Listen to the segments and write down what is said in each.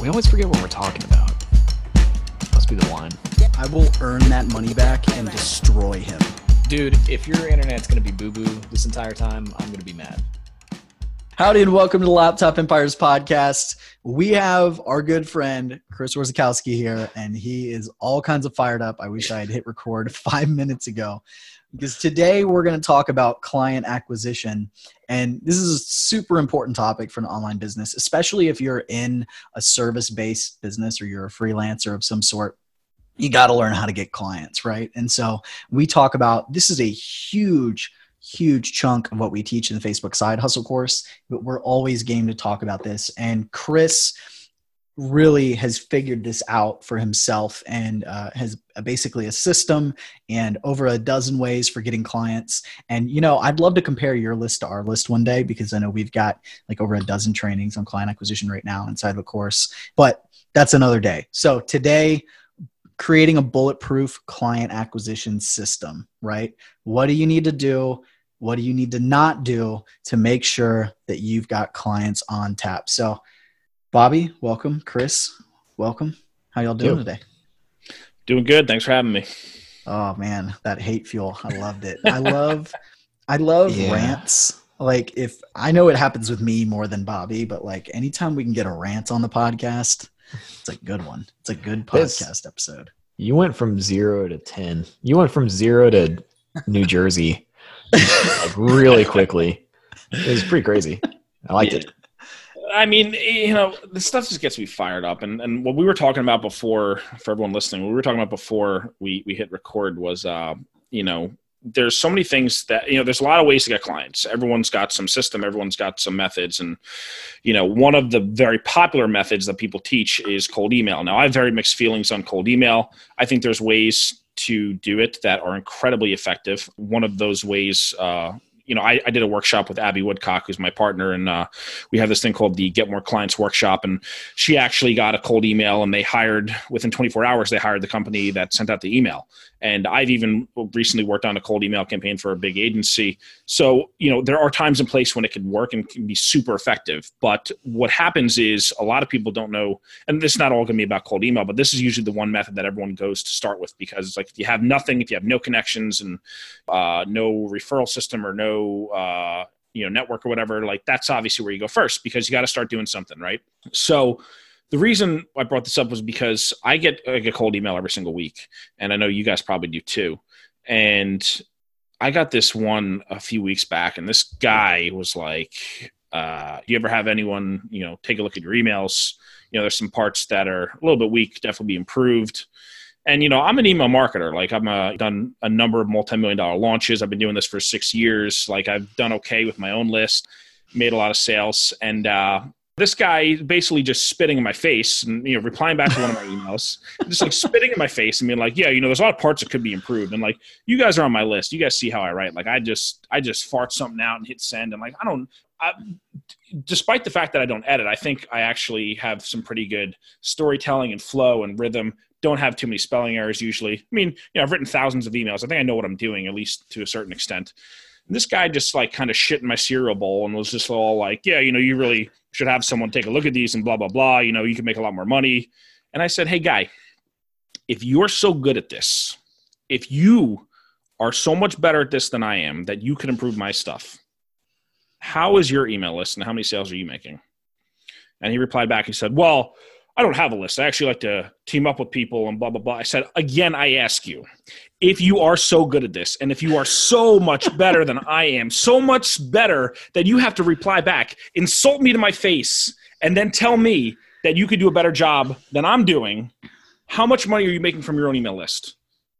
We always forget what we're talking about. Must be the wine. I will earn that money back and destroy him. Dude, if your internet's gonna be boo boo this entire time, I'm gonna be mad. Howdy and welcome to the Laptop Empires podcast. We have our good friend Chris Orzechowski here, and he is all kinds of fired up. I wish I had hit record five minutes ago because today we're going to talk about client acquisition. And this is a super important topic for an online business, especially if you're in a service based business or you're a freelancer of some sort you got to learn how to get clients, right? And so we talk about this is a huge, huge chunk of what we teach in the Facebook side hustle course, but we're always game to talk about this. And Chris really has figured this out for himself and uh, has basically a system and over a dozen ways for getting clients and you know i'd love to compare your list to our list one day because i know we've got like over a dozen trainings on client acquisition right now inside of a course but that's another day so today creating a bulletproof client acquisition system, right? What do you need to do? What do you need to not do to make sure that you've got clients on tap? So, Bobby, welcome. Chris, welcome. How y'all doing today? Doing good. Thanks for having me. Oh man, that hate fuel. I loved it. I love I love yeah. rants. Like if I know it happens with me more than Bobby, but like anytime we can get a rant on the podcast, it's a good one. It's a good podcast episode. You went from zero to ten. You went from zero to New Jersey like really quickly. It was pretty crazy. I liked yeah. it. I mean, you know, the stuff just gets me fired up. And and what we were talking about before, for everyone listening, we were talking about before we we hit record was, uh, you know, there's so many things that you know there's a lot of ways to get clients. Everyone's got some system everyone's got some methods. And you know one of the very popular methods that people teach is cold email. Now i have very mixed feelings on cold email. I think there's ways to do it that are incredibly effective. One of those ways uh, you know, I, I, did a workshop with Abby Woodcock, who's my partner, and uh, we have this thing called the Get More Clients Workshop. And she actually got a cold email, and they hired within 24 hours. They hired the company that sent out the email. And I've even recently worked on a cold email campaign for a big agency. So you know, there are times and place when it can work and can be super effective. But what happens is a lot of people don't know, and this is not all going to be about cold email, but this is usually the one method that everyone goes to start with because it's like if you have nothing, if you have no connections and uh, no referral system or no uh, you know network or whatever like that's obviously where you go first because you got to start doing something right so the reason i brought this up was because i get like a cold email every single week and i know you guys probably do too. And i got this one a few weeks back and this guy was like uh, you ever have anyone you know take a look at your emails? You know there's some parts that are a little bit weak definitely be improved. And you know i'm an email marketer. Like i'm a, done a number of multi-million dollar launches. I've been doing this for six years. Like i've done okay with my own list made a lot of sales and uh, this guy basically just spitting in my face and you know replying back to one of my emails just like spitting in my face and being like yeah you know there's a lot of parts that could be improved and like you guys are on my list you guys see how i write like i just i just fart something out and hit send and like i don't I, despite the fact that I don't edit, I think I actually have some pretty good storytelling and flow and rhythm don't have too many spelling errors usually. I mean, you know, I've written thousands of emails. I think I know what I'm doing, at least to a certain extent. And this guy just like kind of shit in my cereal bowl and was just all like, yeah, you know, you really should have someone take a look at these and blah, blah, blah. You know, you can make a lot more money. And I said, hey, guy, if you're so good at this, if you are so much better at this than I am, that you can improve my stuff, how is your email list and how many sales are you making? And he replied back, he said, well, I don't have a list. I actually like to team up with people and blah, blah, blah. I said, again, I ask you, if you are so good at this and if you are so much better than I am, so much better that you have to reply back, insult me to my face, and then tell me that you could do a better job than I'm doing, how much money are you making from your own email list?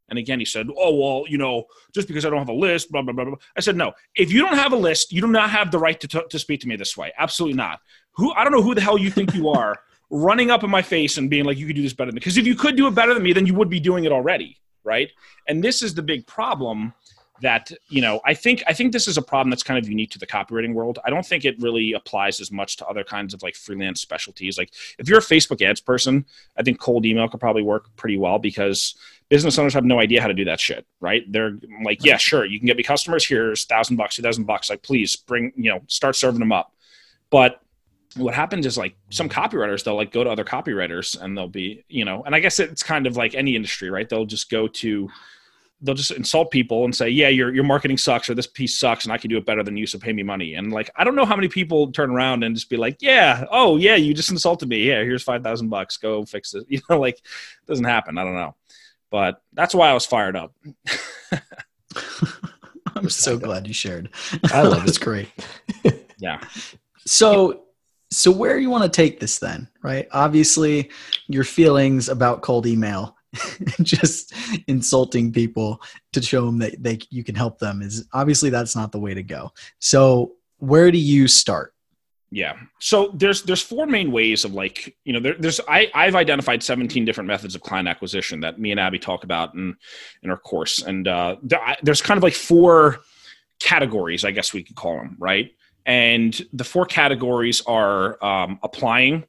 And again, he said, Oh, well, you know, just because I don't have a list, blah, blah, blah, blah. I said, No, if you don't have a list, you do not have the right to, t- to speak to me this way. Absolutely not. Who, I don't know who the hell you think you are running up in my face and being like, "You could do this better than me." Because if you could do it better than me, then you would be doing it already, right? And this is the big problem that you know i think i think this is a problem that's kind of unique to the copywriting world. I don't think it really applies as much to other kinds of like freelance specialties. Like if you're a facebook ads person i think cold email could probably work pretty well because business owners have no idea how to do that shit right? They're like yeah sure you can get me customers here's thousand bucks two thousand bucks. Like please bring you know start serving them up. But what happens is like some copywriters they'll like go to other copywriters and they'll be you know and i guess it's kind of like any industry right? They'll just go to they'll just insult people and say yeah your, your marketing sucks or this piece sucks and i can do it better than you so pay me money. And like i don't know how many people turn around and just be like yeah oh yeah you just insulted me. Yeah here's 5000 bucks. Go fix it. You know like it doesn't happen. I don't know. But that's why i was fired up. I'm so glad you shared. I love It's great. yeah. So, so where you want to take this then, right? Obviously, your feelings about cold email, just insulting people to show them that they you can help them is obviously that's not the way to go. So, where do you start? Yeah. So there's there's four main ways of like you know there, there's I I've identified 17 different methods of client acquisition that me and Abby talk about in in our course, and uh, there, I- there's kind of like four categories, I guess we could call them, right? And the four categories are um, applying,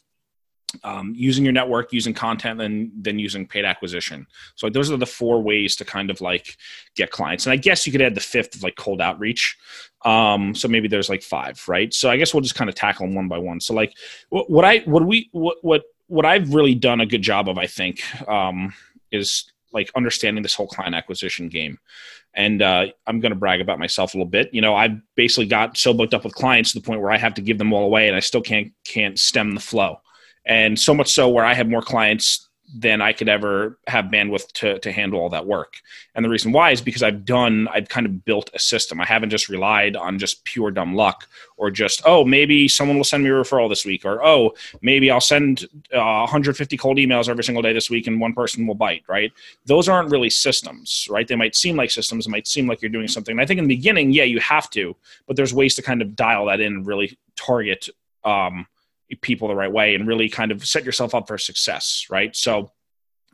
um, using your network, using content, and then using paid acquisition. So those are the four ways to kind of like get clients. And I guess you could add the fifth of like cold outreach. Um, so maybe there's like five, right? So I guess we'll just kind of tackle them one by one. So like what, what I what we what what what I've really done a good job of, I think, um, is like understanding this whole client acquisition game. And uh, I'm going to brag about myself a little bit. You know, I basically got so booked up with clients to the point where I have to give them all away, and I still can't can't stem the flow. And so much so where I have more clients than I could ever have bandwidth to to handle all that work. And the reason why is because I've done I've kind of built a system. I haven't just relied on just pure dumb luck or just oh maybe someone will send me a referral this week or oh maybe I'll send uh, 150 cold emails every single day this week and one person will bite. Right? Those aren't really systems, right? They might seem like systems. It might seem like you're doing something. And I think in the beginning, yeah, you have to, but there's ways to kind of dial that in and really target. Um, people the right way and really kind of set yourself up for success, right? So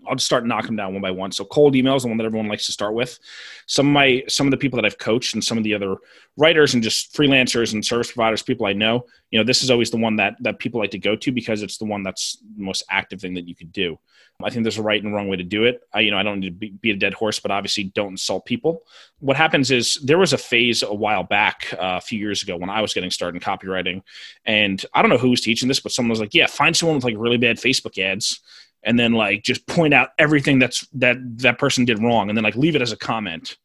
I'll just start knocking them down one by one. So cold email is the one that everyone likes to start with. Some of my some of the people that I've coached and some of the other writers and just freelancers and service providers, people I know, you know, this is always the one that that people like to go to because it's the one that's the most active thing that you could do. I think there's a right and wrong way to do it. I, you know, I don't need to be, be a dead horse, but obviously don't insult people. What happens is there was a phase a while back, uh, a few years ago, when I was getting started in copywriting, and I don't know who was teaching this, but someone was like, "Yeah, find someone with like really bad Facebook ads." And then like just point out everything that's that that person did wrong, and then like leave it as a comment.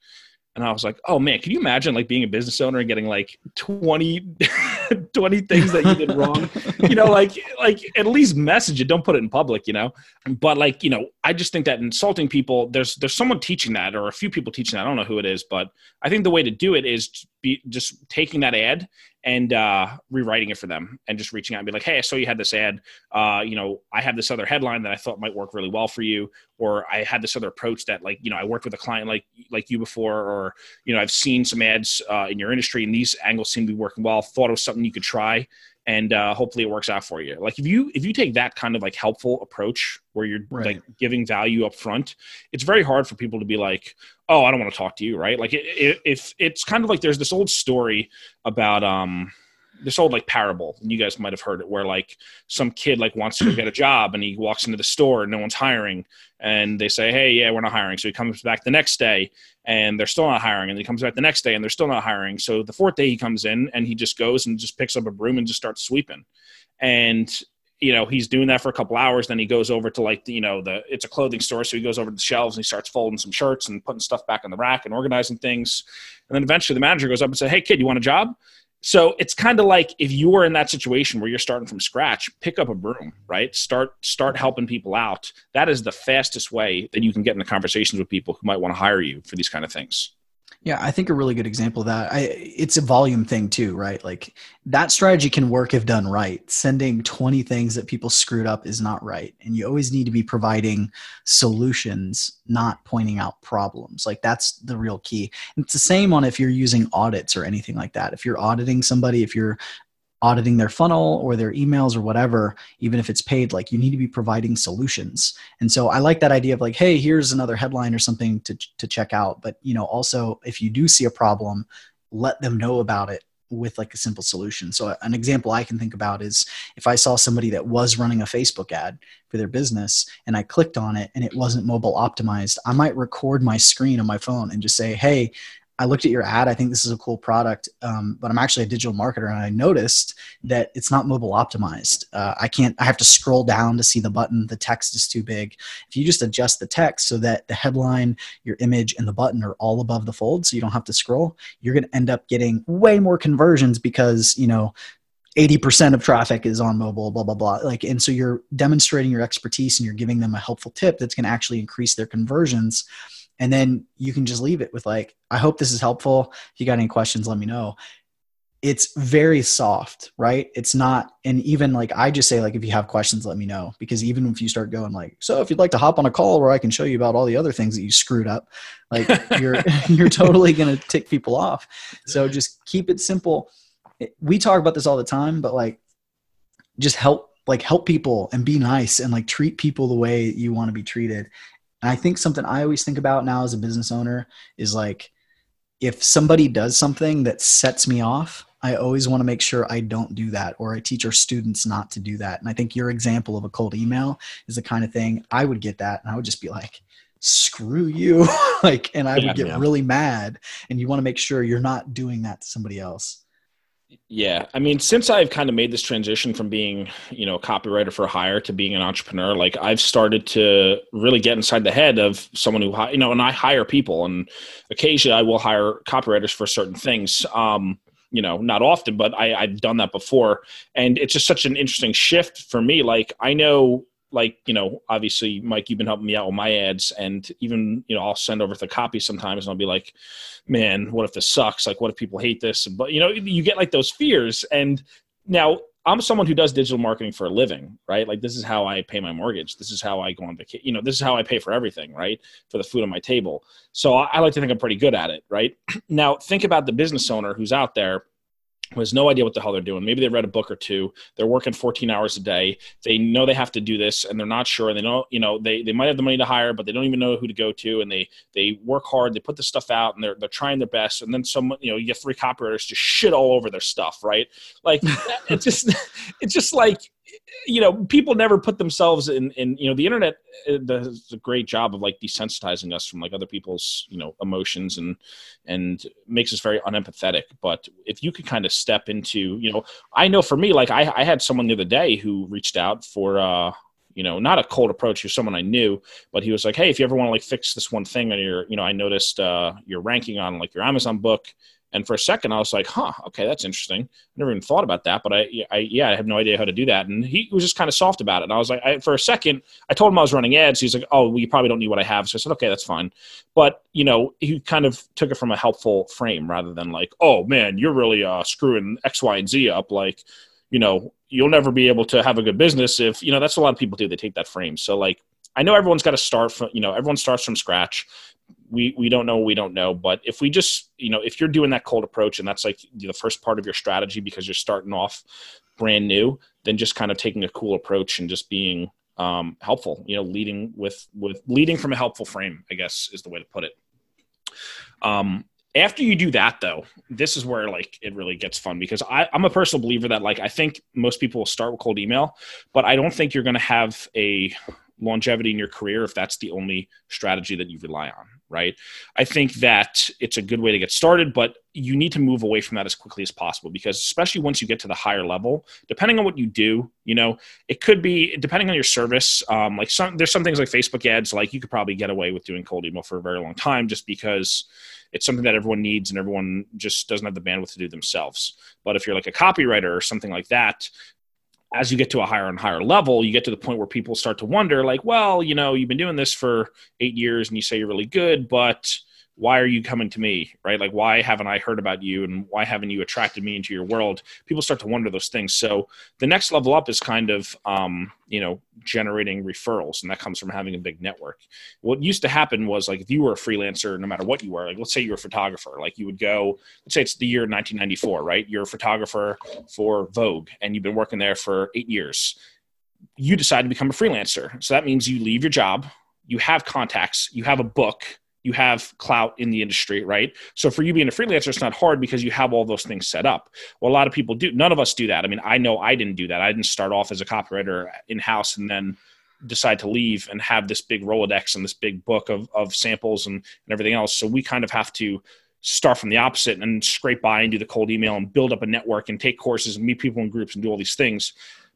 And I was like, oh man, can you imagine like being a business owner and getting like 20, 20 things that you did wrong? you know, like like at least message it. Don't put it in public, you know. But like, you know, I just think that insulting people, there's there's someone teaching that or a few people teaching that. I don't know who it is, but I think the way to do it is be just taking that ad and uh, rewriting it for them and just reaching out and be like, hey, I saw you had this ad. Uh, you know, I have this other headline that I thought might work really well for you, or I had this other approach that, like, you know, I worked with a client like like you before, or you know, I've seen some ads uh, in your industry and these angles seem to be working well. Thought it was something you could try, and uh, hopefully it works out for you. Like if you if you take that kind of like helpful approach where you're Right. like giving value up front, it's very hard for people to be like, oh, I don't want to talk to you, right? Like it, it, if it's kind of like there's this old story about um this old like parable and you guys might have heard it where like some kid like wants to get a job and he walks into the store and no one's hiring and they say hey yeah we're not hiring. So he comes back the next day and they're still not hiring and he comes back the next day and they're still not hiring. So the fourth day he comes in and he just goes and just picks up a broom and just starts sweeping. And you know he's doing that for a couple hours then he goes over to like the, you know the it's a clothing store so he goes over to the shelves and he starts folding some shirts and putting stuff back on the rack and organizing things. And then eventually the manager goes up and says hey kid you want a job so it's kind of like if you were in that situation where you're starting from scratch pick up a broom right? Start start helping people out. That is the fastest way that you can get into conversations with people who might want to hire you for these kind of things Yeah, I think a really good example of that. I, it's a volume thing too, right? Like that strategy can work if done right. Sending 20 things that people screwed up is not right. And you always need to be providing solutions, not pointing out problems. Like that's the real key. And it's the same on if you're using audits or anything like that. If you're auditing somebody, if you're auditing their funnel or their emails or whatever, even if it's paid, like you need to be providing solutions. And so I like that idea of like, hey, here's another headline or something to, to check out. But you know, also if you do see a problem, let them know about it with like a simple solution. So an example I can think about is if I saw somebody that was running a Facebook ad for their business and I clicked on it and it wasn't mobile optimized, I might record my screen on my phone and just say, "Hey, I looked at your ad. I think this is a cool product, um, but I'm actually a digital marketer, and I noticed that it's not mobile optimized. Uh, I can't. I have to scroll down to see the button. The text is too big. If you just adjust the text so that the headline, your image, and the button are all above the fold, so you don't have to scroll, you're going to end up getting way more conversions because you know 80% of traffic is on mobile blah blah blah like and so you're demonstrating your expertise and you're giving them a helpful tip that's going to actually increase their conversions and then you can just leave it with like i hope this is helpful. If you got any questions let me know. It's very soft right? It's not and even like i just say like if you have questions let me know. Because even if you start going like so if you'd like to hop on a call where i can show you about all the other things that you screwed up like you're you're totally going to tick people off. So just keep it simple. We talk about this all the time but like just help like help people and be nice and like treat people the way you want to be treated and I think something I always think about now as a business owner is like, if somebody does something that sets me off, I always want to make sure I don't do that or I teach our students not to do that. And I think your example of a cold email is the kind of thing I would get that and I would just be like, screw you. like, and I would get yeah. really mad. And you want to make sure you're not doing that to somebody else. Yeah, I mean, since I've kind of made this transition from being, you know, a copywriter for hire to being an entrepreneur, like I've started to really get inside the head of someone who, you know, and I hire people, and occasionally I will hire copywriters for certain things. Um, you know, not often, but I, I've done that before, and it's just such an interesting shift for me. Like I know like you know obviously mike you've been helping me out with my ads and even you know i'll send over the copy sometimes and i'll be like man what if this sucks? Like what if people hate this? But you know you get like those fears. And now i'm someone who does digital marketing for a living right? Like this is how i pay my mortgage. This is how i go on vacation you know this is how i pay for everything right? For the food on my table. So i like to think i'm pretty good at it right? Now think about the business owner who's out there has no idea what the hell they're doing. Maybe they read a book or two. They're working 14 hours a day. They know they have to do this and they're not sure. And They know, you know, they, they might have the money to hire, but they don't even know who to go to. And they, they work hard. They put the stuff out and they're, they're trying their best. And then someone, you know, you get three copywriters just shit all over their stuff. Right. Like it's just, it's just like, you know people never put themselves in in you know the internet uh, does a great job of like desensitizing us from like other people's you know emotions and and makes us very unempathetic. But if you could kind of step into you know i know for me like i, I had someone the other day who reached out for uh you know not a cold approach you're someone i knew but he was like hey if you ever want to like fix this one thing on your you know i noticed uh your ranking on like your amazon book and for a second, I was like, "Huh, okay, that's interesting. I never even thought about that." But I, I yeah, I have no idea how to do that. And he was just kind of soft about it. And I was like, I, for a second, I told him I was running ads. He's like, "Oh, well, you probably don't need what I have." So I said, "Okay, that's fine." But you know, he kind of took it from a helpful frame rather than like, "Oh man, you're really uh, screwing X, Y, and Z up." Like, you know, you'll never be able to have a good business if you know. That's a lot of people do. They take that frame. So like, I know everyone's got to start from you know everyone starts from scratch we we don't know we don't know but if we just you know if you're doing that cold approach and that's like the first part of your strategy because you're starting off brand new then just kind of taking a cool approach and just being um, helpful you know leading with with leading from a helpful frame i guess is the way to put it. Um, after you do that though this is where like it really gets fun because I, i'm a personal believer that like i think most people will start with cold email but i don't think you're going to have a longevity in your career if that's the only strategy that you rely on right? I think that it's a good way to get started but you need to move away from that as quickly as possible because especially once you get to the higher level depending on what you do you know it could be depending on your service um, like some there's some things like facebook ads like you could probably get away with doing cold email for a very long time just because it's something that everyone needs and everyone just doesn't have the bandwidth to do themselves. But if you're like a copywriter or something like that as you get to a higher and higher level, you get to the point where people start to wonder, like, well, you know, you've been doing this for eight years and you say you're really good, but why are you coming to me right? Like why haven't i heard about you and why haven't you attracted me into your world? People start to wonder those things. So the next level up is kind of um, you know generating referrals and that comes from having a big network. What used to happen was like if you were a freelancer no matter what you were like let's say you're a photographer like you would go let's say it's the year 1994 right? You're a photographer for vogue and you've been working there for eight years. You decide to become a freelancer. So that means you leave your job you have contacts you have a book you have clout in the industry, right? So for you being a freelancer, it's not hard because you have all those things set up. Well, a lot of people do. None of us do that. I mean, I know I didn't do that. I didn't start off as a copywriter in house and then decide to leave and have this big Rolodex and this big book of, of samples and, and everything else. So we kind of have to start from the opposite and scrape by and do the cold email and build up a network and take courses and meet people in groups and do all these things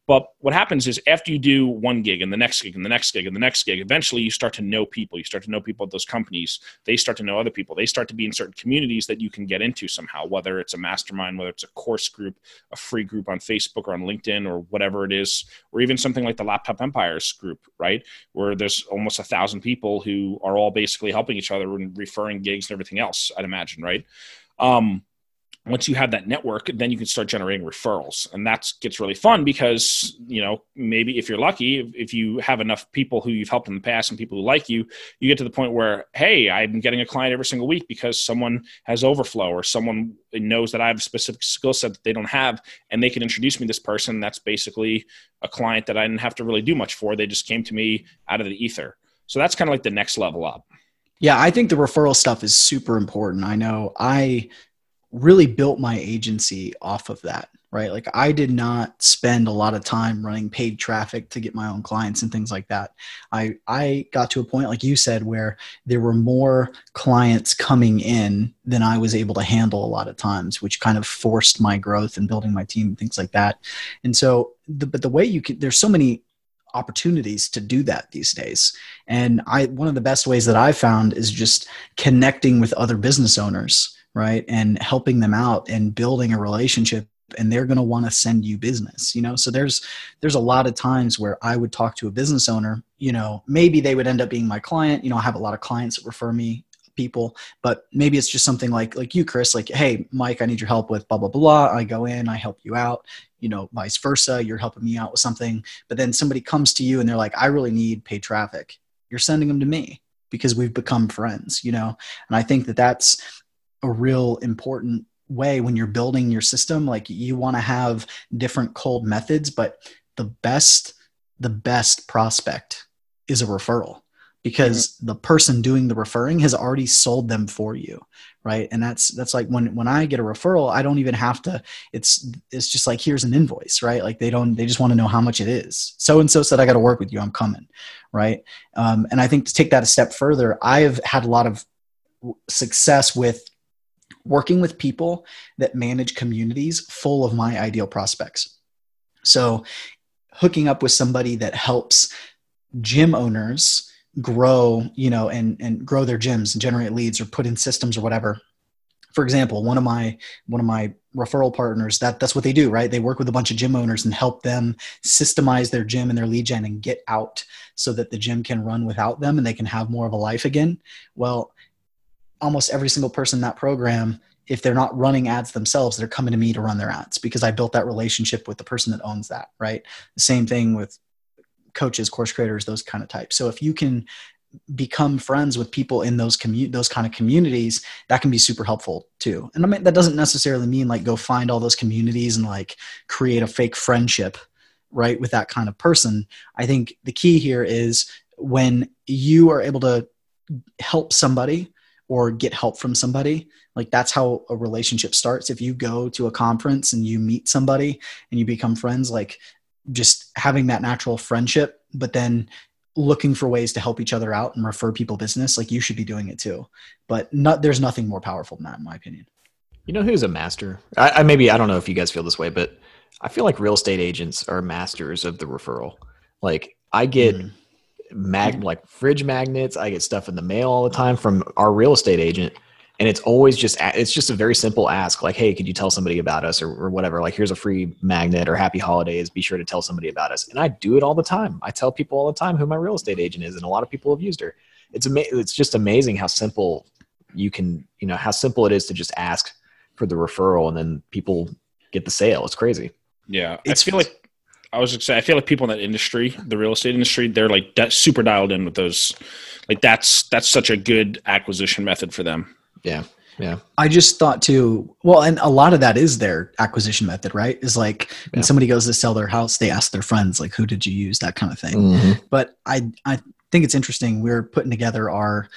but what happens is after you do one gig and the next gig and the next gig and the next gig, eventually you start to know people. You start to know people at those companies. They start to know other people. They start to be in certain communities that you can get into somehow, whether it's a mastermind, whether it's a course group, a free group on Facebook or on LinkedIn or whatever it is, or even something like the Laptop Empires group, right? Where there's almost a thousand people who are all basically helping each other and referring gigs and everything else, I'd imagine, right? Um, once you have that network then you can start generating referrals. And that gets really fun because you know maybe if you're lucky if you have enough people who you've helped in the past and people who like you you get to the point where hey i'm getting a client every single week because someone has overflow or someone knows that i have a specific skill set that they don't have and they can introduce me this person. That's basically a client that i didn't have to really do much for. They just came to me out of the ether. So that's kind of like the next level up. Yeah, I think the referral stuff is super important. I know I really built my agency off of that right? Like i did not spend a lot of time running paid traffic to get my own clients and things like that. I i got to a point like you said where there were more clients coming in than i was able to handle a lot of times which kind of forced my growth and building my team and things like that. And so the, but the way you can there's so many opportunities to do that these days. And i one of the best ways that i found is just connecting with other business owners right? And helping them out and building a relationship and they're going to want to send you business you know? So there's there's a lot of times where i would talk to a business owner you know maybe they would end up being my client you know i have a lot of clients that refer me people but maybe it's just something like like you chris like hey mike i need your help with blah blah blah i go in i help you out you know vice versa you're helping me out with something but then somebody comes to you and they're like i really need paid traffic. You're sending them to me because we've become friends you know? And i think that that's a real important way when you're building your system. Like you want to have different cold methods but the best the best prospect is a referral because mm-hmm. the person doing the referring has already sold them for you right? And that's that's like when when i get a referral i don't even have to it's it's just like here's an invoice right? Like they don't they just want to know how much it is. So and so said i got to work with you. I'm coming right? Um, and i think to take that a step further i've had a lot of success with working with people that manage communities full of my ideal prospects. So, hooking up with somebody that helps gym owners grow, you know, and and grow their gyms and generate leads or put in systems or whatever. For example, one of my one of my referral partners that that's what they do, right? They work with a bunch of gym owners and help them systemize their gym and their lead gen and get out so that the gym can run without them and they can have more of a life again. Well, almost every single person in that program if they're not running ads themselves they're coming to me to run their ads because i built that relationship with the person that owns that right? The same thing with coaches course creators those kind of types. So if you can become friends with people in those commu- those kind of communities that can be super helpful too. And i mean that doesn't necessarily mean like go find all those communities and like create a fake friendship right with that kind of person. I think the key here is when you are able to help somebody or get help from somebody like that's how a relationship starts. If you go to a conference and you meet somebody and you become friends like just having that natural friendship but then looking for ways to help each other out and refer people business like you should be doing it too. But not there's nothing more powerful than that in my opinion. You know who's a master? I, I maybe i don't know if you guys feel this way but i feel like real estate agents are masters of the referral. Like i get mm mag like fridge magnets. I get stuff in the mail all the time from our real estate agent. And it's always just it's just a very simple ask like, hey, could you tell somebody about us or, or whatever? Like, here's a free magnet or happy holidays. Be sure to tell somebody about us. And I do it all the time. I tell people all the time who my real estate agent is, and a lot of people have used her. It's ama- It's just amazing how simple you can you know how simple it is to just ask for the referral and then people get the sale it's crazy Yeah, It's- I feel like I was excited. I feel like people in that industry, the real estate industry, they're like that super dialed in with those. Like that's that's such a good acquisition method for them. yeah yeah I just thought too, well, and a lot of that is their acquisition method, right? Is like when Yeah. somebody goes to sell their house, they ask their friends, like, who did you use? That kind of thing. Mhm. But I, I think it's interesting. We're putting together our,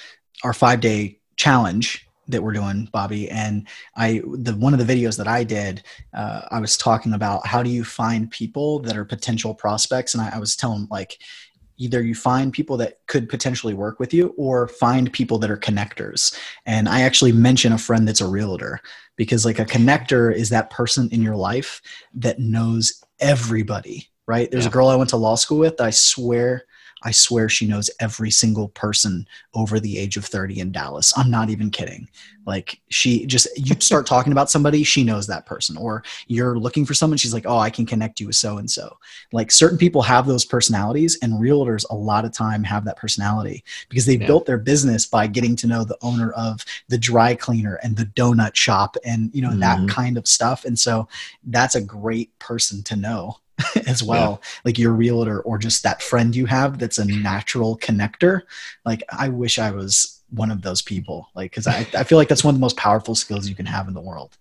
our five day challenge that we're doing, Bobby. And I, the, one of the videos that I did, uh, I was talking about how do you find people that are potential prospects. And I, I was telling like, either you find people that could potentially work with you or find people that are connectors. And I actually mention a friend that's a realtor because like a connector is that person in your life that knows everybody, right? There's a girl I went to law school with. I swear, I swear she knows every single person over the age of 30 in Dallas. I'm not even kidding. Like she just you start talking about somebody, she knows that person. Or you're looking for someone, she's like, "Oh, I can connect you with so and so." Like certain people have those personalities and realtors a lot of time have that personality because they've Yeah. built their business by getting to know the owner of the dry cleaner and the donut shop and you know Mhm. that kind of stuff. And so that's a great person to know as well like your realtor or just that friend you have that's a natural connector. Like i wish i was one of those people like because I, I feel like that's one of the most powerful skills you can have in the world.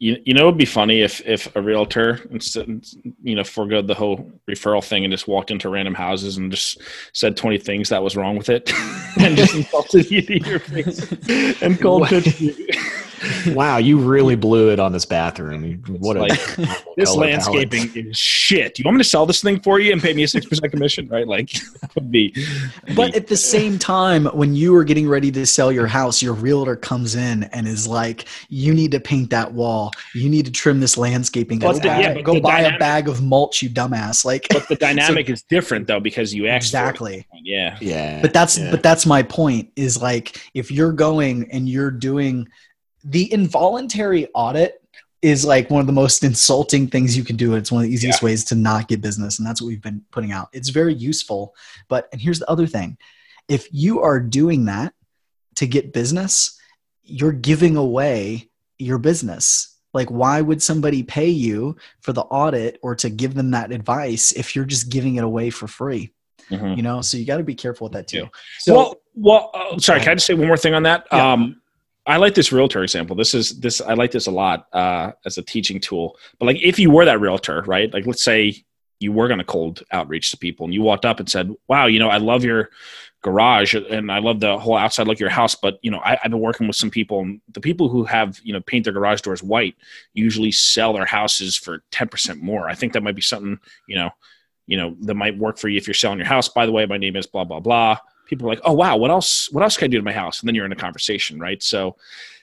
You, you know, it'd be funny if if a realtor, instead, you know, forgoed the whole referral thing and just walked into random houses and just said twenty things that was wrong with it, and just insulted you to your face and cold pitched you. Wow you really blew it on this bathroom what a like, This color landscaping is shit. You want me to sell this thing for you and pay me a six percent commission, right? Like, that would be. but at the same time when you are getting ready to sell your house your realtor comes in and is like you need to paint that wall you need to trim this landscaping go, the- buy, yeah, but go the buy a bag of mulch you dumbass like but the dynamic is different though because you asked for it. exactly Yeah. yeah but that's yeah. but that's my point is like if you're going and you're doing the involuntary audit is like one of the most insulting things you can do it's one of the easiest ways to not get business and that's what we've been putting out it's very useful but and here's the other thing if you are doing that to get business you're giving away your business like why would somebody pay you for the audit or to give them that advice if you're just giving it away for free Mhm. you know so you got to be careful with that too Yeah. so well, well, uh, sorry. Can I just say one more thing on that? Yeah. Um, I like this realtor example. This is this. I like this a lot uh, as a teaching tool. But like, if you were that realtor, right? Like, let's say you were going to cold outreach to people, and you walked up and said, "Wow, you know, I love your garage, and I love the whole outside look of your house. But you know, I, I've been working with some people, and the people who have you know paint their garage doors white usually sell their houses for ten percent more. I think that might be something you know." you know that might work for you if you're selling your house by the way my name is blah blah blah people are like oh wow what else what else can i do to my house? And then you're in a conversation right? So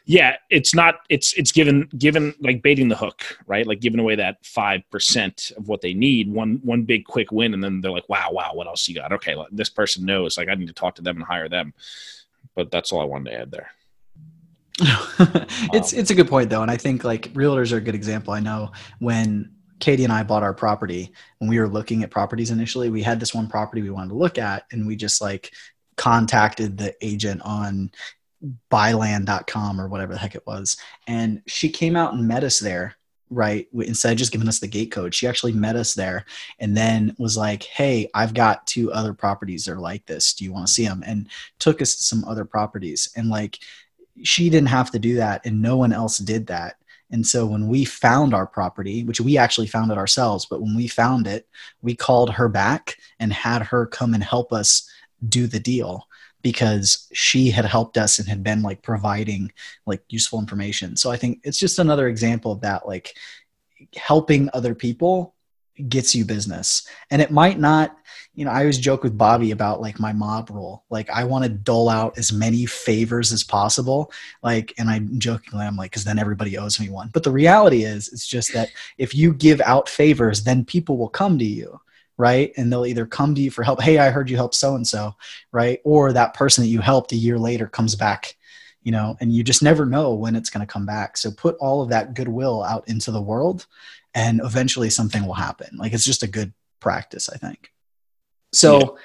yeah it's not it's it's given given like baiting the hook right? Like giving away that 5% of what they need one one big quick win and then they're like wow wow what else you got? Okay this person knows like i need to talk to them and hire them. But that's all i wanted to add there. It's it's a good point though, and I think like realtors are a good example. I know when Katie and I bought our property, when we were looking at properties initially, we had this one property we wanted to look at, and we just like contacted the agent on buyland.com or whatever the heck it was, and she came out and met us there. Right, instead of just giving us the gate code, she actually met us there, and then was like, "Hey, I've got two other properties that are like this. Do you want to see them?" And took us to some other properties, and like she didn't have to do that and no one else did that and so when we found our property which we actually found it ourselves but when we found it we called her back and had her come and help us do the deal because she had helped us and had been like providing like useful information. So i think it's just another example of that like helping other people gets you business. And it might not you know i always joke with bobby about like my mob rule. Like i want to dole out as many favors as possible. Like and i'm jokingly i'm like because then everybody owes me one but the reality is it's just that if you give out favors then people will come to you right? And they'll either come to you for help hey i heard you help so and so right? Or that person that you helped a year later comes back you know and you just never know when it's going to come back. So put all of that goodwill out into the world and eventually something will happen. Like it's just a good practice i think. So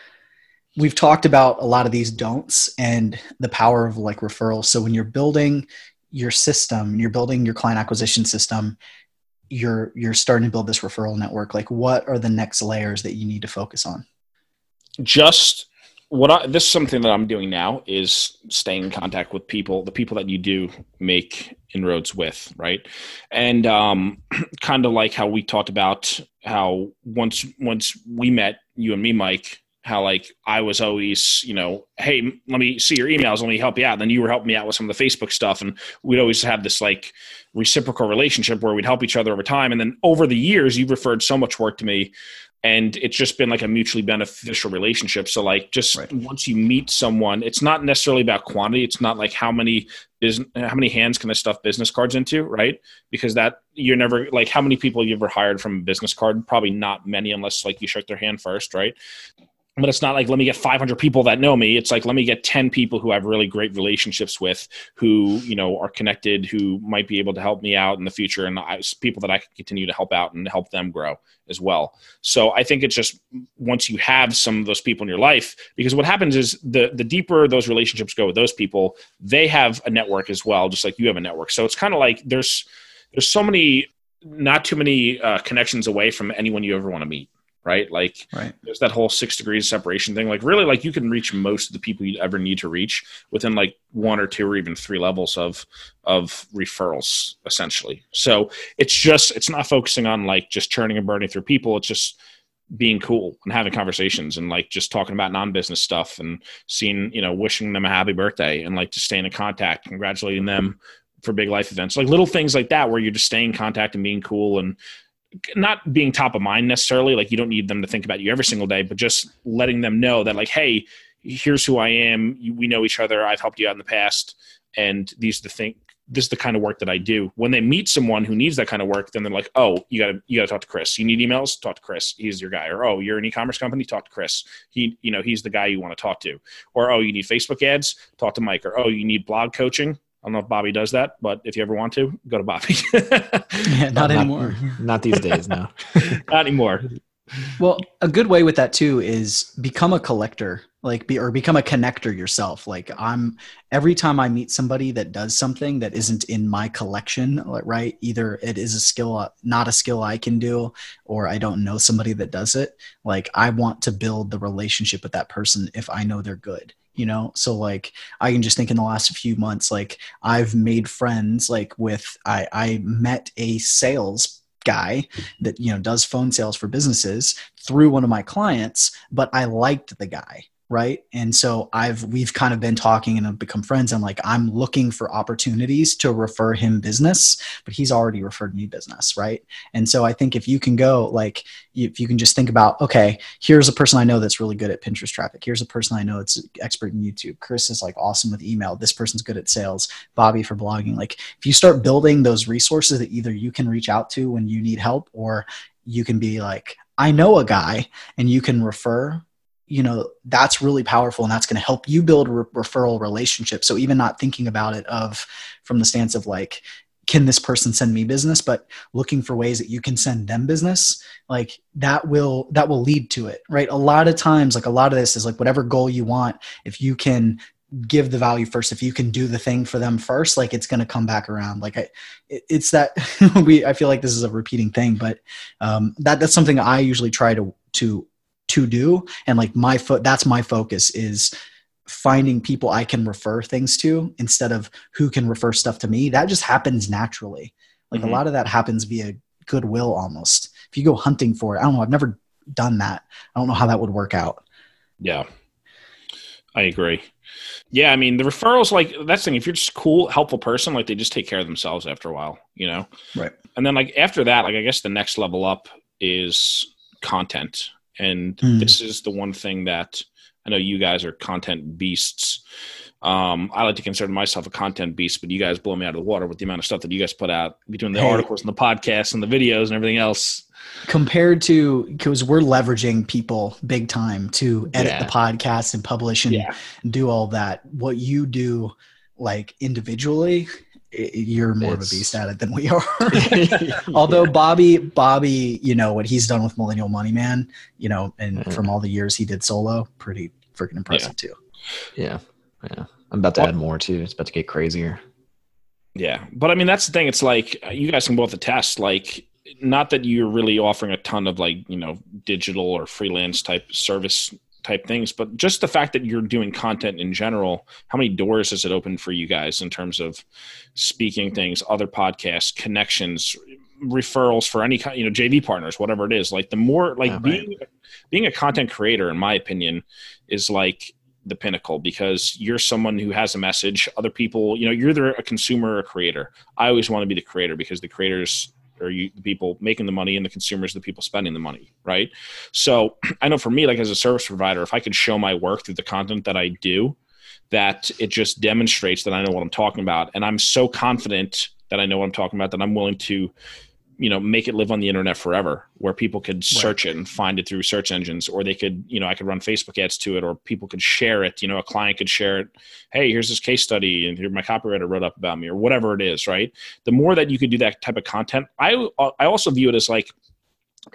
we've talked about a lot of these don'ts and the power of like referrals. So when you're building your system, you're building your client acquisition system, you're you're starting to build this referral network. Like what are the next layers that you need to focus on? Just what I, this is something that I'm doing now is staying in contact with people, the people that you do make inroads with, right? And um, kind of like how we talked about how once once we met, you and me, Mike, how like I was always, you know, hey, let me see your emails, let me help you out. And then you were helping me out with some of the Facebook stuff, and we'd always have this like reciprocal relationship where we'd help each other over time. And then over the years, you've referred so much work to me, and it's just been like a mutually beneficial relationship. So like, just right. once you meet someone, it's not necessarily about quantity. It's not like how many business, how many hands can I stuff business cards into, right? Because that you're never like how many people you ever hired from a business card? Probably not many, unless like you shook their hand first, right? But it's not like let me get 500 people that know me. It's like let me get 10 people who I have really great relationships with who you know are connected who might be able to help me out in the future and I, people that i can continue to help out and help them grow as well. So i think it's just once you have some of those people in your life because what happens is the the deeper those relationships go with those people they have a network as well just like you have a network. So it's kind of like there's there's so many not too many uh, connections away from anyone you ever want to meet right? Like right. there's that whole six degrees separation thing. Like really, like you can reach most of the people you ever need to reach within like one or two or even three levels of of referrals, essentially. So it's just it's not focusing on like just churning and burning through people. It's just being cool and having conversations and like just talking about non-business stuff and seeing you know wishing them a happy birthday and like just staying in contact congratulating them for big life events like little things like that where you're just staying in contact and being cool and not being top of mind necessarily like you don't need them to think about you every single day but just letting them know that like hey here's who i am. We know each other. I've helped you out in the past. And these are the thing this is the kind of work that i do. When they meet someone who needs that kind of work then they're like oh you gotta you gotta talk to chris. You need emails? Talk to chris. He's your guy. Or oh you're an e-commerce company? Talk to chris. He you know he's the guy you want to talk to. Or oh you need facebook ads? Talk to mike. Or oh you need blog coaching I don't know if Bobby does that, but if you ever want to, go to Bobby. yeah, not, not anymore. Not these days, no. not anymore. Well, a good way with that too is become a collector, like be or become a connector yourself. Like I'm every time I meet somebody that does something that isn't in my collection, right? Either it is a skill uh, not a skill I can do or I don't know somebody that does it. Like I want to build the relationship with that person if I know they're good you know? So like i can just think in the last few months like i've made friends like with i i met a sales guy that you know does phone sales for businesses through one of my clients but i liked the guy right? And so i've we've kind of been talking and have become friends and like i'm looking for opportunities to refer him business but he's already referred me business right? And so i think if you can go like if you can just think about okay here's a person i know that's really good at pinterest traffic. Here's a person i know that's expert in youtube. Chris is like awesome with email. This person's good at sales. Bobby for blogging. Like if you start building those resources that either you can reach out to when you need help or you can be like i know a guy and you can refer you know that's really powerful and that's going to help you build re- referral relationship so even not thinking about it of from the stance of like can this person send me business but looking for ways that you can send them business like that will that will lead to it right? A lot of times like a lot of this is like whatever goal you want if you can give the value first if you can do the thing for them first like it's going to come back around. Like I, it's that we i feel like this is a repeating thing but um, that that's something i usually try to to to do. And like my foot that's my focus is finding people i can refer things to instead of who can refer stuff to me. That just happens naturally. Like mm-hmm. a lot of that happens via goodwill almost. If you go hunting for it i don't know i've never done that. I don't know how that would work out. Yeah. I agree. Yeah i mean the referrals like that's the thing. If you're just cool helpful person like they just take care of themselves after a while you know? Right. And then like after that like i guess the next level up is content and mm. this is the one thing that I know you guys are content beasts. Um, I like to consider myself a content beast, but you guys blow me out of the water with the amount of stuff that you guys put out between the hey. articles and the podcasts and the videos and everything else. Compared to because we're leveraging people big time to edit yeah. the podcast and publish and yeah. do all that. What you do like individually you're more it's, of a beast at it than we are. Although yeah. Bobby, Bobby, you know what he's done with Millennial Money Man, you know, and mm-hmm. from all the years he did solo, pretty freaking impressive too. Yeah. Yeah. I'm about to add more too. It's about to get crazier. Yeah. But I mean, that's the thing. It's like you guys can both attest, like, not that you're really offering a ton of like, you know, digital or freelance type service type things, but just the fact that you're doing content in general, how many doors has it opened for you guys in terms of speaking things, other podcasts, connections, referrals for any kind, you know, JV partners, whatever it is. Like the more like Yeah, right. being being a content creator, in my opinion, is like the pinnacle because you're someone who has a message. Other people, you know, you're either a consumer or a creator. I always want to be the creator because the creators are you, the people making the money and the consumers, the people spending the money, right? So I know for me, like as a service provider, if I could show my work through the content that I do, that it just demonstrates that I know what I'm talking about. And I'm so confident that I know what I'm talking about that I'm willing to, you know, make it live on the internet forever where people could search it and find it through search engines or they could, you know, I could run Facebook ads to it or people could share it. You know, a client could share it. Hey, here's this case study and here my copywriter wrote up about me or whatever it is, right? The more that you could do that type of content, I I also view it as like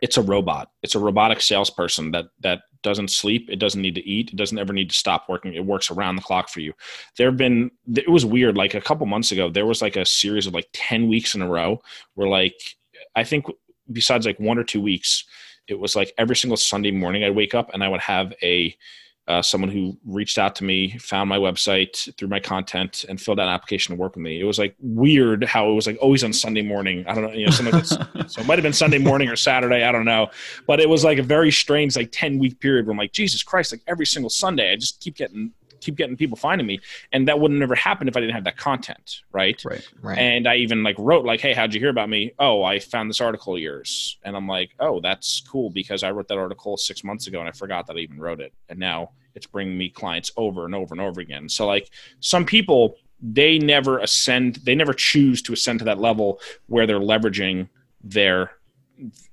it's a robot. It's a robotic salesperson that that doesn't sleep. It doesn't need to eat. It doesn't ever need to stop working. It works around the clock for you. There have been. It was weird. Like a couple months ago, there was like a series of like ten weeks in a row where like I think besides like one or two weeks, it was like every single Sunday morning I'd wake up and I would have a uh, someone who reached out to me, found my website through my content, and filled out an application to work with me. It was like weird how it was like always on Sunday morning. I don't know, you know, sometimes it's, so it might have been Sunday morning or Saturday. I don't know, but it was like a very strange like ten week period where I'm like, Jesus Christ, like every single Sunday, I just keep getting keep getting people finding me, and that would have never happened if I didn't have that content, right? Right. Right. And I even like wrote like, "Hey, how'd you hear about me?" Oh, I found this article of yours, and I'm like, "Oh, that's cool," because I wrote that article six months ago, and I forgot that I even wrote it, and now it's bringing me clients over and over and over again. So like, some people they never ascend, they never choose to ascend to that level where they're leveraging their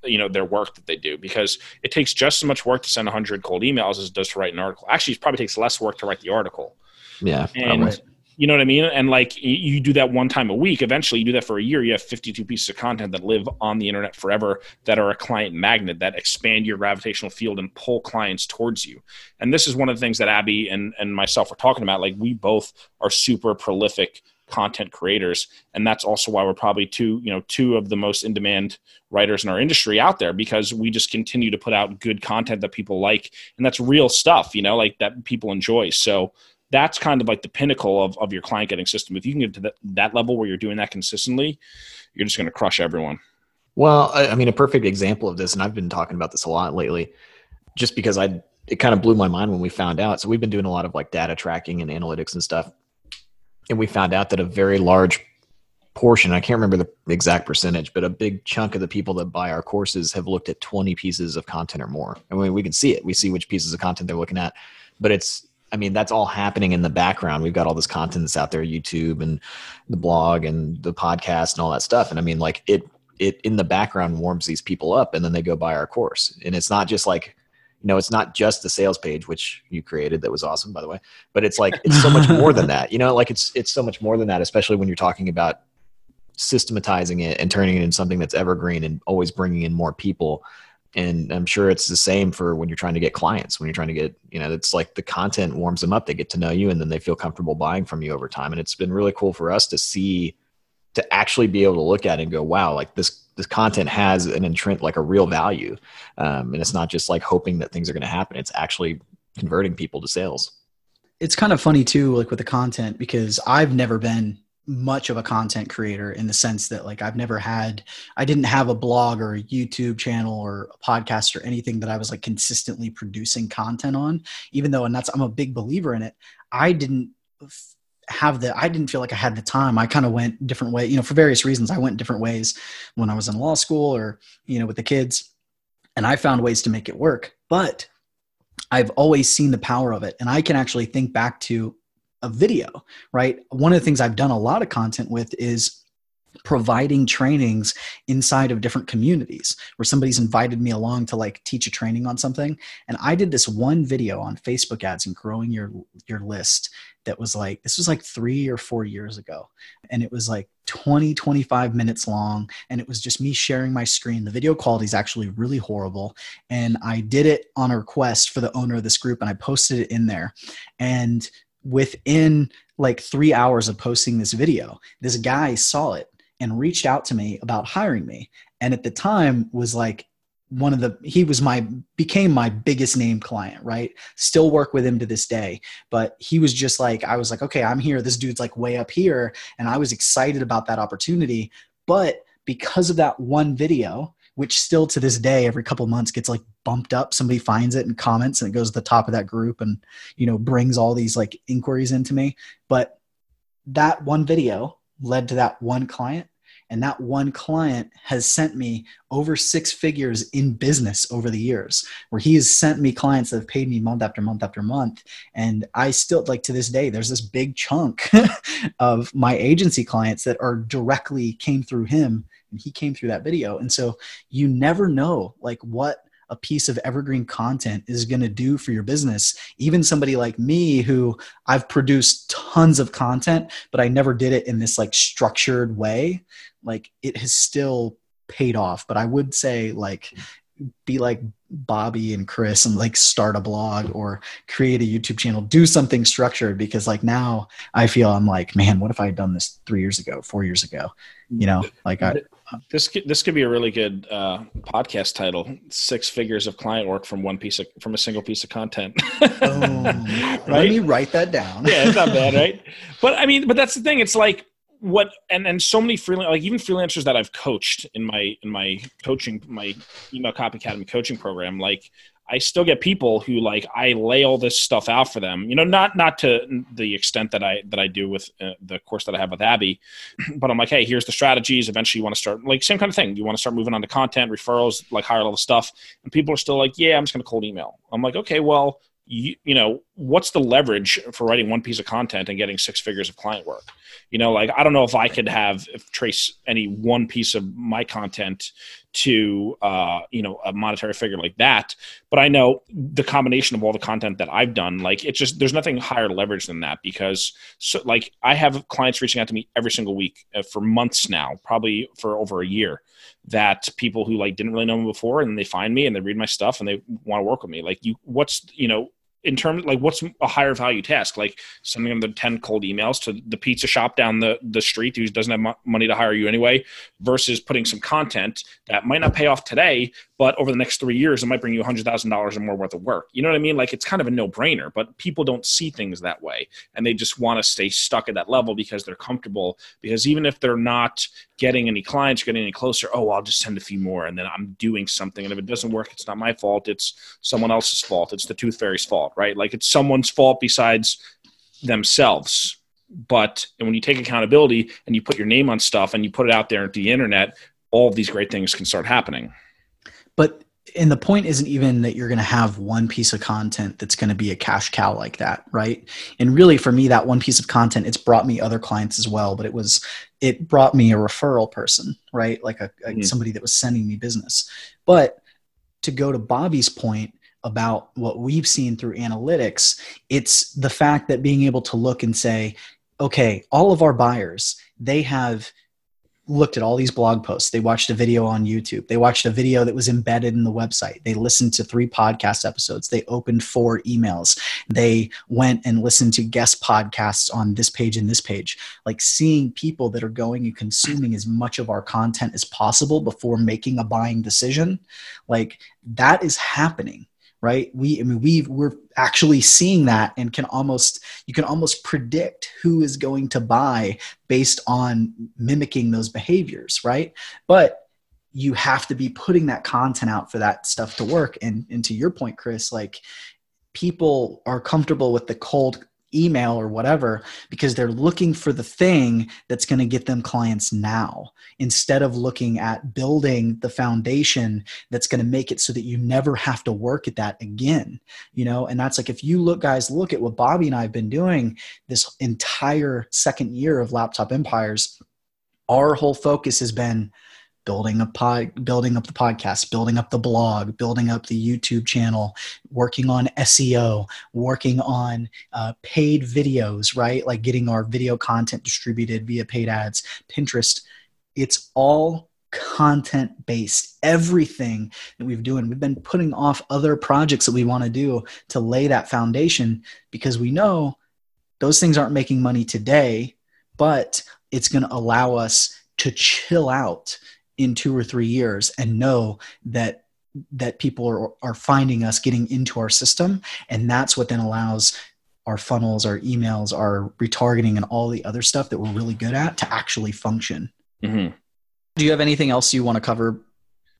you know their work that they do because it takes just as much work to send 100 cold emails as it does to write an article actually it probably takes less work to write the article yeah. and you know what I mean? And like you do that one time a week. Eventually, you do that for a year. You have 52 pieces of content that live on the internet forever that are a client magnet that expand your gravitational field and pull clients towards you. And this is one of the things that Abby and, and myself were talking about. Like we both are super prolific content creators and that's also why we're probably two you know two of the most in demand writers in our industry out there because we just continue to put out good content that people like and that's real stuff you know like that people enjoy so that's kind of like the pinnacle of, of your client getting system. If you can get to that, that level where you're doing that consistently, you're just going to crush everyone. Well, I, I mean, a perfect example of this, and I've been talking about this a lot lately, just because I it kind of blew my mind when we found out. So we've been doing a lot of like data tracking and analytics and stuff, and we found out that a very large portion, I can't remember the exact percentage, but a big chunk of the people that buy our courses have looked at 20 pieces of content or more. I mean, we can see it. We see which pieces of content they're looking at, but it's I mean, that's all happening in the background. We've got all this content that's out there, YouTube and the blog and the podcast and all that stuff. And I mean, like it, it in the background warms these people up and then they go buy our course. And it's not just like, you know, it's not just the sales page, which you created. That was awesome, by the way. But it's like, it's so much more than that, you know, like it's, it's so much more than that, especially when you're talking about systematizing it and turning it into something that's evergreen and always bringing in more people and i'm sure it's the same for when you're trying to get clients when you're trying to get you know it's like the content warms them up they get to know you and then they feel comfortable buying from you over time and it's been really cool for us to see to actually be able to look at it and go wow like this this content has an intrinsic like a real value. Um, and it's not just like hoping that things are going to happen. It's actually converting people to sales. It's kind of funny too like with the content because i've never been much of a content creator in the sense that like I've never had I didn't have a blog or a YouTube channel or a podcast or anything that I was like consistently producing content on. Even though and that's I'm a big believer in it I didn't have the I didn't feel like I had the time I kind of went different way you know for various reasons I went different ways when I was in law school or you know with the kids and I found ways to make it work but I've always seen the power of it and I can actually think back to a video, right? One of the things I've done a lot of content with is providing trainings inside of different communities where somebody's invited me along to like teach a training on something. And i did this one video on facebook ads and growing your your list that was like this was like 3 or 4 years ago. And it was like 20 25 minutes long. And it was just me sharing my screen. The video quality is actually really horrible. And i did it on a request for the owner of this group and i posted it in there. And within like 3 hours of posting this video this guy saw it and reached out to me about hiring me. And at the time was like one of the he was my became my biggest name client right? Still work with him to this day. But he was just like i was like okay i'm here. This dude's like way up here. And i was excited about that opportunity. But because of that one video which still to this day every couple months gets like bumped up somebody finds it and comments and it goes to the top of that group and you know brings all these like inquiries into me. But that one video led to that one client and that one client has sent me over six figures in business over the years, where he has sent me clients that have paid me month after month after month. And I still, like to this day, there's this big chunk of my agency clients that are directly came through him and he came through that video. And so you never know like what a piece of evergreen content is going to do for your business. Even somebody like me, who I've produced tons of content, but I never did it in this like structured way, like it has still paid off. But I would say, like, be like Bobby and Chris and like start a blog or create a YouTube channel, do something structured because like now I feel I'm like, man, what if I had done this three years ago, four years ago? You know, like I this could, this could be a really good uh, podcast title: six figures of client work from one piece of from a single piece of content. oh, right? Let me write that down. yeah, it's not bad, right? But I mean, but that's the thing. It's like what and and so many freelance like even freelancers that I've coached in my in my coaching my email copy academy coaching program like I still get people who like I lay all this stuff out for them. You know, not not to the extent that I that I do with uh, the course that I have with Abby, but I'm like, hey, here's the strategies. Eventually, you want to start like same kind of thing. You want to start moving on to content, referrals, like higher level stuff, and people are still like, yeah, I'm just going to cold email. I'm like, okay, well, you, you know, what's the leverage for writing one piece of content and getting six figures of client work? You know, like I don't know if I could have trace any one piece of my content to uh, you know a monetary figure like that, but I know the combination of all the content that I've done, like it's just there's nothing higher leverage than that because so like I have clients reaching out to me every single week uh, for months now, probably for over a year. That people who like didn't really know me before and they find me and they read my stuff and they want to work with me. Like you, what's you know in terms like what's a higher value task? Like sending them the 10 cold emails to the pizza shop down the, the street who doesn't have money to hire you anyway versus putting some content that might not pay off today but over the next three years it might bring you $100000 or more worth of work. You know what i mean? Like it's kind of a no-brainer but people don't see things that way and they just want to stay stuck at that level because they're comfortable because even if they're not getting any clients getting any closer oh i'll just send a few more and then i'm doing something and if it doesn't work it's not my fault it's someone else's fault it's the tooth fairy's fault right? Like it's someone's fault besides themselves. But and when you take accountability and you put your name on stuff and you put it out there at the internet all of these great things can start happening. But and the point isn't even that you're going to have one piece of content that's going to be a cash cow like that right? And really for me that one piece of content it's brought me other clients as well but it was it brought me a referral person right? Like a, a mm-hmm. somebody that was sending me business. But to go to bobby's point about what we've seen through analytics it's the fact that being able to look and say okay all of our buyers they have looked at all these blog posts. They watched a video on YouTube. They watched a video that was embedded in the website. They listened to three podcast episodes. They opened four emails. They went and listened to guest podcasts on this page and this page. Like seeing people that are going and consuming as much of our content as possible before making a buying decision, like that is happening right? We i mean we we're actually seeing that and can almost you can almost predict who is going to buy based on mimicking those behaviors right? But you have to be putting that content out for that stuff to work. And and to your point chris like people are comfortable with the cold email or whatever because they're looking for the thing that's going to get them clients now instead of looking at building the foundation that's going to make it so that you never have to work at that again you know? And that's like if you look guys look at what bobby and i've been doing this entire second year of laptop empires our whole focus has been building a pod, building up the podcast, building up the blog, building up the YouTube channel, working on SEO, working on uh, paid videos, right? Like getting our video content distributed via paid ads, Pinterest. It's all content based. Everything that we've doing, we've been putting off other projects that we want to do to lay that foundation because we know those things aren't making money today, but it's going to allow us to chill out in two or three years and know that that people are, are finding us getting into our system and that's what then allows our funnels our emails our retargeting and all the other stuff that we're really good at to actually function mm-hmm. do you have anything else you want to cover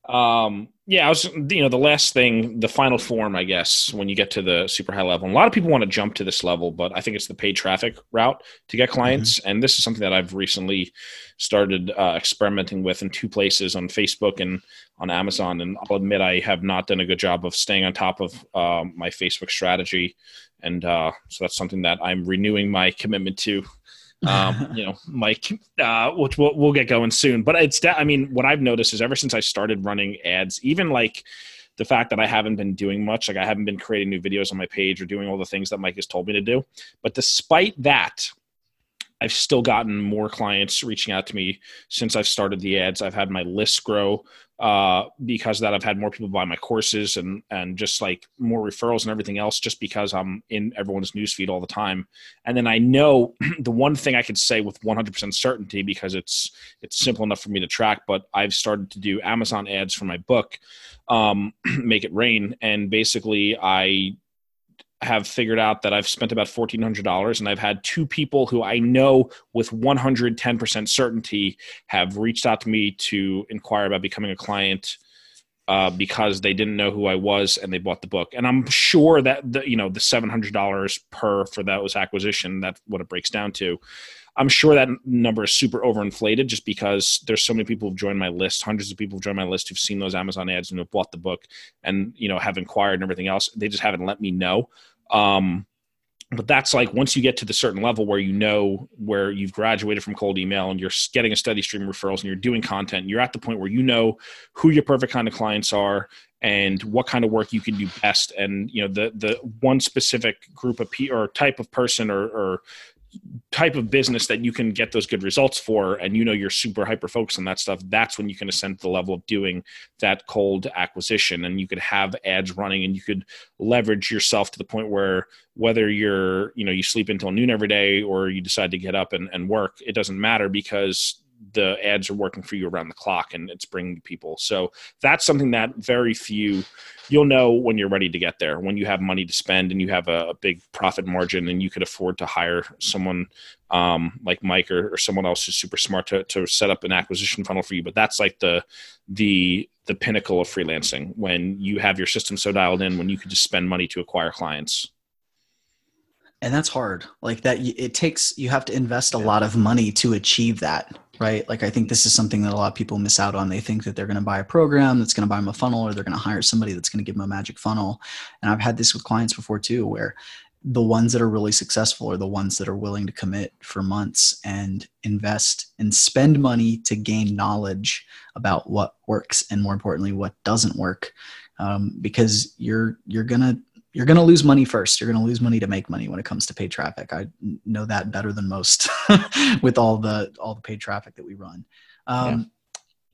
um yeah, I was, you know, the last thing, the final form, I guess, when you get to the super high level. And a lot of people want to jump to this level, but I think it's the paid traffic route to get clients. Mm-hmm. And this is something that I've recently started uh, experimenting with in two places on Facebook and on Amazon. And I'll admit I have not done a good job of staying on top of uh, my Facebook strategy. And uh, so that's something that I'm renewing my commitment to um, you know, Mike, uh, which we'll, we'll get going soon. But it's, I mean, what I've noticed is ever since I started running ads, even like the fact that I haven't been doing much, like I haven't been creating new videos on my page or doing all the things that Mike has told me to do. But despite that, I've still gotten more clients reaching out to me since I've started the ads. I've had my list grow uh, because that I've had more people buy my courses and and just like more referrals and everything else just because I'm in everyone's newsfeed all the time. And then I know the one thing I could say with 100% certainty because it's it's simple enough for me to track. But I've started to do Amazon ads for my book, um, Make It Rain, and basically I have figured out that I've spent about $1,400 and I've had two people who I know with 110% certainty have reached out to me to inquire about becoming a client uh, because they didn't know who I was and they bought the book. And I'm sure that the, you know, the $700 per for that was acquisition, that's what it breaks down to. I'm sure that number is super overinflated just because there's so many people who've joined my list, hundreds of people who've joined my list who've seen those Amazon ads and have bought the book and, you know, have inquired and everything else. They just haven't let me know. Um, but that's like once you get to the certain level where you know where you've graduated from cold email and you're getting a steady stream of referrals and you're doing content you're at the point where you know who your perfect kind of clients are and what kind of work you can do best. And you know the the one specific group of p or type of person or, or type of business that you can get those good results for and you know you're super hyper focused on that stuff that's when you can ascend to the level of doing that cold acquisition. And you could have ads running and you could leverage yourself to the point where whether you're you know you sleep until noon every day or you decide to get up and, and work it doesn't matter because the ads are working for you around the clock and it's bringing people. So that's something that very few you'll know when you're ready to get there, when you have money to spend and you have a, a big profit margin and you could afford to hire someone um, like Mike or, or, someone else who's super smart to, to set up an acquisition funnel for you. But that's like the the the pinnacle of freelancing when you have your system so dialed in when you could just spend money to acquire clients and that's hard like that it takes you have to invest a lot of money to achieve that right? Like I think this is something that a lot of people miss out on. They think that they're going to buy a program that's going to buy them a funnel or they're going to hire somebody that's going to give them a magic funnel. And I've had this with clients before too where the ones that are really successful are the ones that are willing to commit for months and invest and spend money to gain knowledge about what works and more importantly what doesn't work um, because you're you're gonna you're going to lose money first. You're going to lose money to make money when it comes to paid traffic. I know that better than most with all the all the paid traffic that we run. Um, yeah.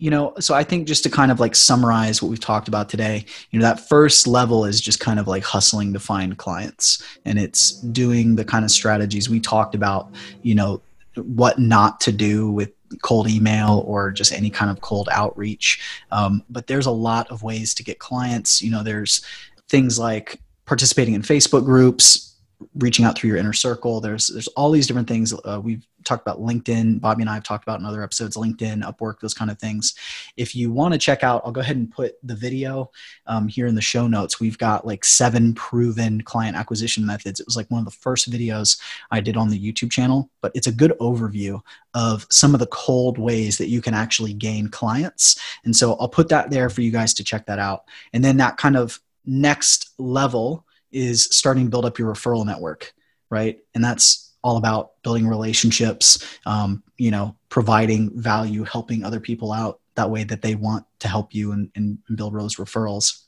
You know, so I think just to kind of like summarize what we've talked about today, you know, that first level is just kind of like hustling to find clients, and it's doing the kind of strategies we talked about. You know, what not to do with cold email or just any kind of cold outreach. Um, but there's a lot of ways to get clients. You know, there's things like participating in Facebook groups, reaching out through your inner circle. There's there's all these different things. Uh, we've talked about LinkedIn. Bobby and I have talked about in other episodes, LinkedIn, Upwork, those kind of things. If you want to check out, I'll go ahead and put the video um, here in the show notes. We've got like seven proven client acquisition methods. It was like one of the first videos I did on the YouTube channel, but it's a good overview of some of the cold ways that you can actually gain clients. And so I'll put that there for you guys to check that out. And then that kind of next level is starting to build up your referral network, right? And that's all about building relationships, um, you know, providing value, helping other people out that way that they want to help you and, and build those referrals.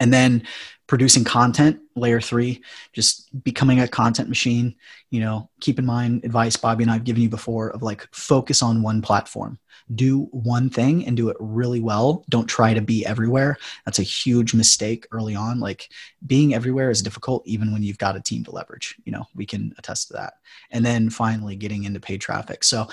And then producing content, layer three, just becoming a content machine. You know, keep in mind advice Bobby and I've given you before of like focus on one platform do one thing and do it really well. Don't try to be everywhere. That's a huge mistake early on. Like being everywhere is difficult, even when you've got a team to leverage. You know, we can attest to that. And then finally, getting into paid traffic. So,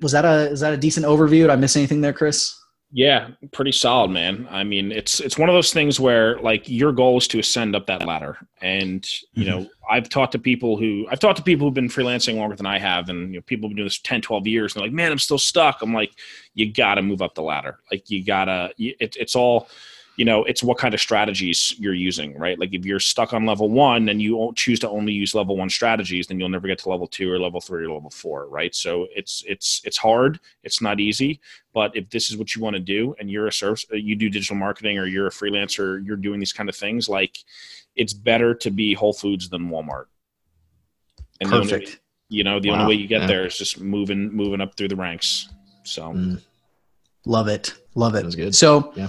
was that a is that a decent overview? Did I miss anything there, Chris? Yeah, pretty solid, man. I mean, it's it's one of those things where like your goal is to ascend up that ladder, and you mm-hmm. know, I've talked to people who I've talked to people who've been freelancing longer than I have, and you know, people have been doing this 10, 12 years, and they're like, man, I'm still stuck. I'm like, you got to move up the ladder. Like, you gotta. It, it's all you know it's what kind of strategies you're using right? Like if you're stuck on level one and you choose to only use level one strategies then you'll never get to level two or level three or level four right? So it's it's it's hard. It's not easy. But if this is what you want to do and you're a service uh, you do digital marketing or you're a freelancer you're doing these kind of things like it's better to be whole foods than walmart. And Perfect. Only, you know the wow. only way you get yeah. there is just moving moving up through the ranks. So mm. love it. Love it. Was good. So yeah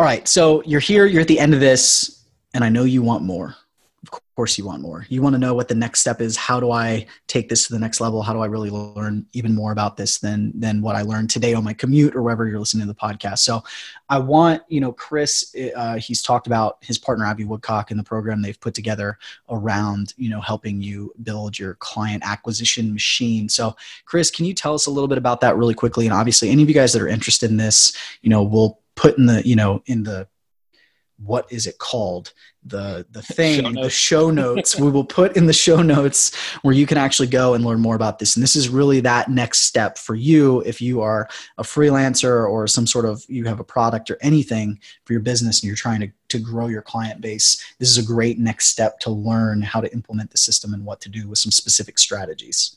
all right. So you're here, you're at the end of this, and I know you want more. Of course, you want more. You want to know what the next step is. How do I take this to the next level? How do I really learn even more about this than than what I learned today on my commute or wherever you're listening to the podcast? So, I want you know, Chris. Uh, he's talked about his partner Abby Woodcock and the program they've put together around you know helping you build your client acquisition machine. So, Chris, can you tell us a little bit about that really quickly? And obviously, any of you guys that are interested in this, you know, we'll put in the you know in the what is it called? The the thing show the show notes. We will put in the show notes where you can actually go and learn more about this. And this is really that next step for you if you are a freelancer or some sort of you have a product or anything for your business and you're trying to, to grow your client base. This is a great next step to learn how to implement the system and what to do with some specific strategies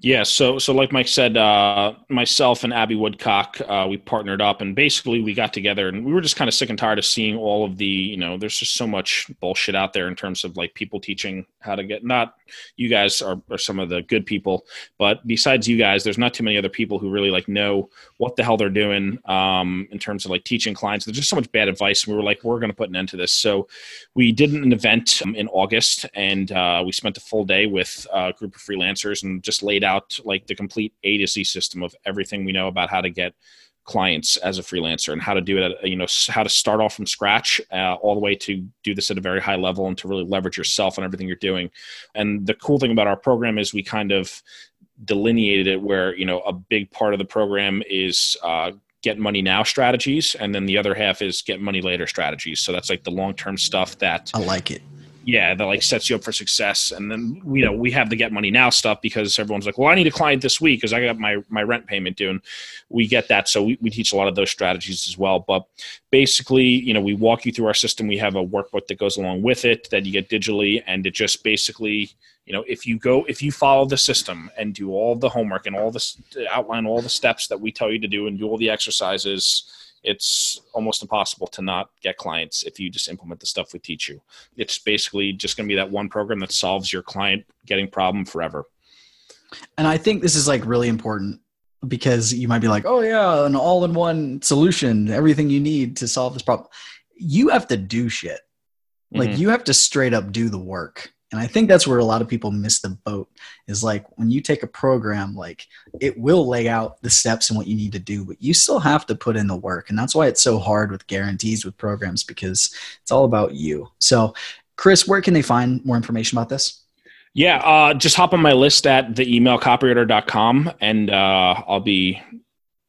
yeah, so so like Mike said, uh, myself and Abby Woodcock, uh, we partnered up, and basically we got together, and we were just kind of sick and tired of seeing all of the, you know, there's just so much bullshit out there in terms of like people teaching how to get. Not you guys are, are some of the good people, but besides you guys, there's not too many other people who really like know what the hell they're doing um, in terms of like teaching clients. There's just so much bad advice, and we were like, we're going to put an end to this. So we did an event um, in August, and uh, we spent a full day with a group of freelancers and just laid out like the complete A to Z system of everything we know about how to get clients as a freelancer and how to do it at, you know how to start off from scratch uh, all the way to do this at a very high level and to really leverage yourself and everything you're doing. And the cool thing about our program is we kind of delineated it where you know a big part of the program is uh, get money now strategies and then the other half is get money later strategies. So that's like the long term stuff that i like it yeah that like sets you up for success. And then you know we have the get money now stuff because everyone's like well i need a client this week because i got my my rent payment due. And we get that. So we, we teach a lot of those strategies as well. But basically you know we walk you through our system. We have a workbook that goes along with it that you get digitally. And it just basically you know if you go if you follow the system and do all the homework and all this outline all the steps that we tell you to do and do all the exercises it's almost impossible to not get clients if you just implement the stuff we teach you. It's basically just going to be that one program that solves your client getting problem forever. And I think this is like really important because you might be like, oh, yeah, an all in one solution, everything you need to solve this problem. You have to do shit. Like, mm-hmm. you have to straight up do the work and i think that's where a lot of people miss the boat is like when you take a program like it will lay out the steps and what you need to do but you still have to put in the work. And that's why it's so hard with guarantees with programs because it's all about you. So chris where can they find more information about this? Yeah uh, just hop on my list at the emailcopywriter.com and uh, i'll be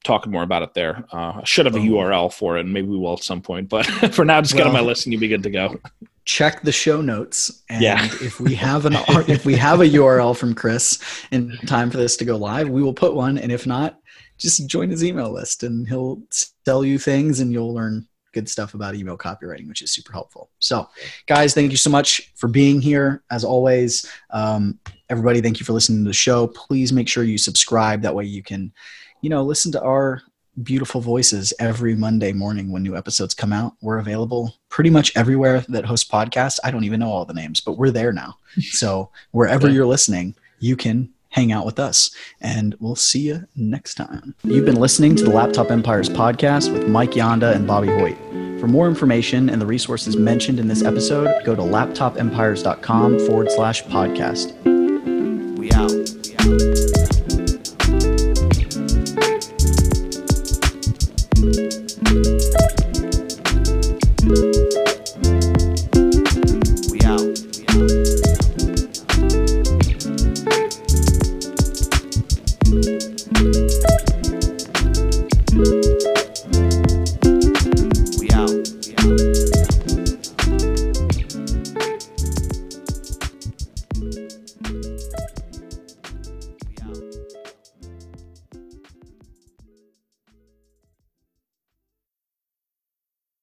talking more about it there. Uh, I should have a URL for it, and maybe we will at some point. But for now, just well, get on my list and you'll be good to go check the show notes and yeah. if we have an if we have a url from chris in time for this to go live we will put one and if not just join his email list and he'll sell you things and you'll learn good stuff about email copywriting which is super helpful. So guys thank you so much for being here as always. Um, everybody thank you for listening to the show. Please make sure you subscribe. That way you can you know listen to our beautiful voices every Monday morning when new episodes come out. We're available pretty much everywhere that hosts podcasts. I don't even know all the names, but we're there now. So wherever you're listening, you can hang out with us. And we'll see you next time. You've been listening to the Laptop Empires podcast with Mike Andes and Bobby Hoyt. For more information and the resources mentioned in this episode, go to laptopempires.com forward slash podcast. We out. We out.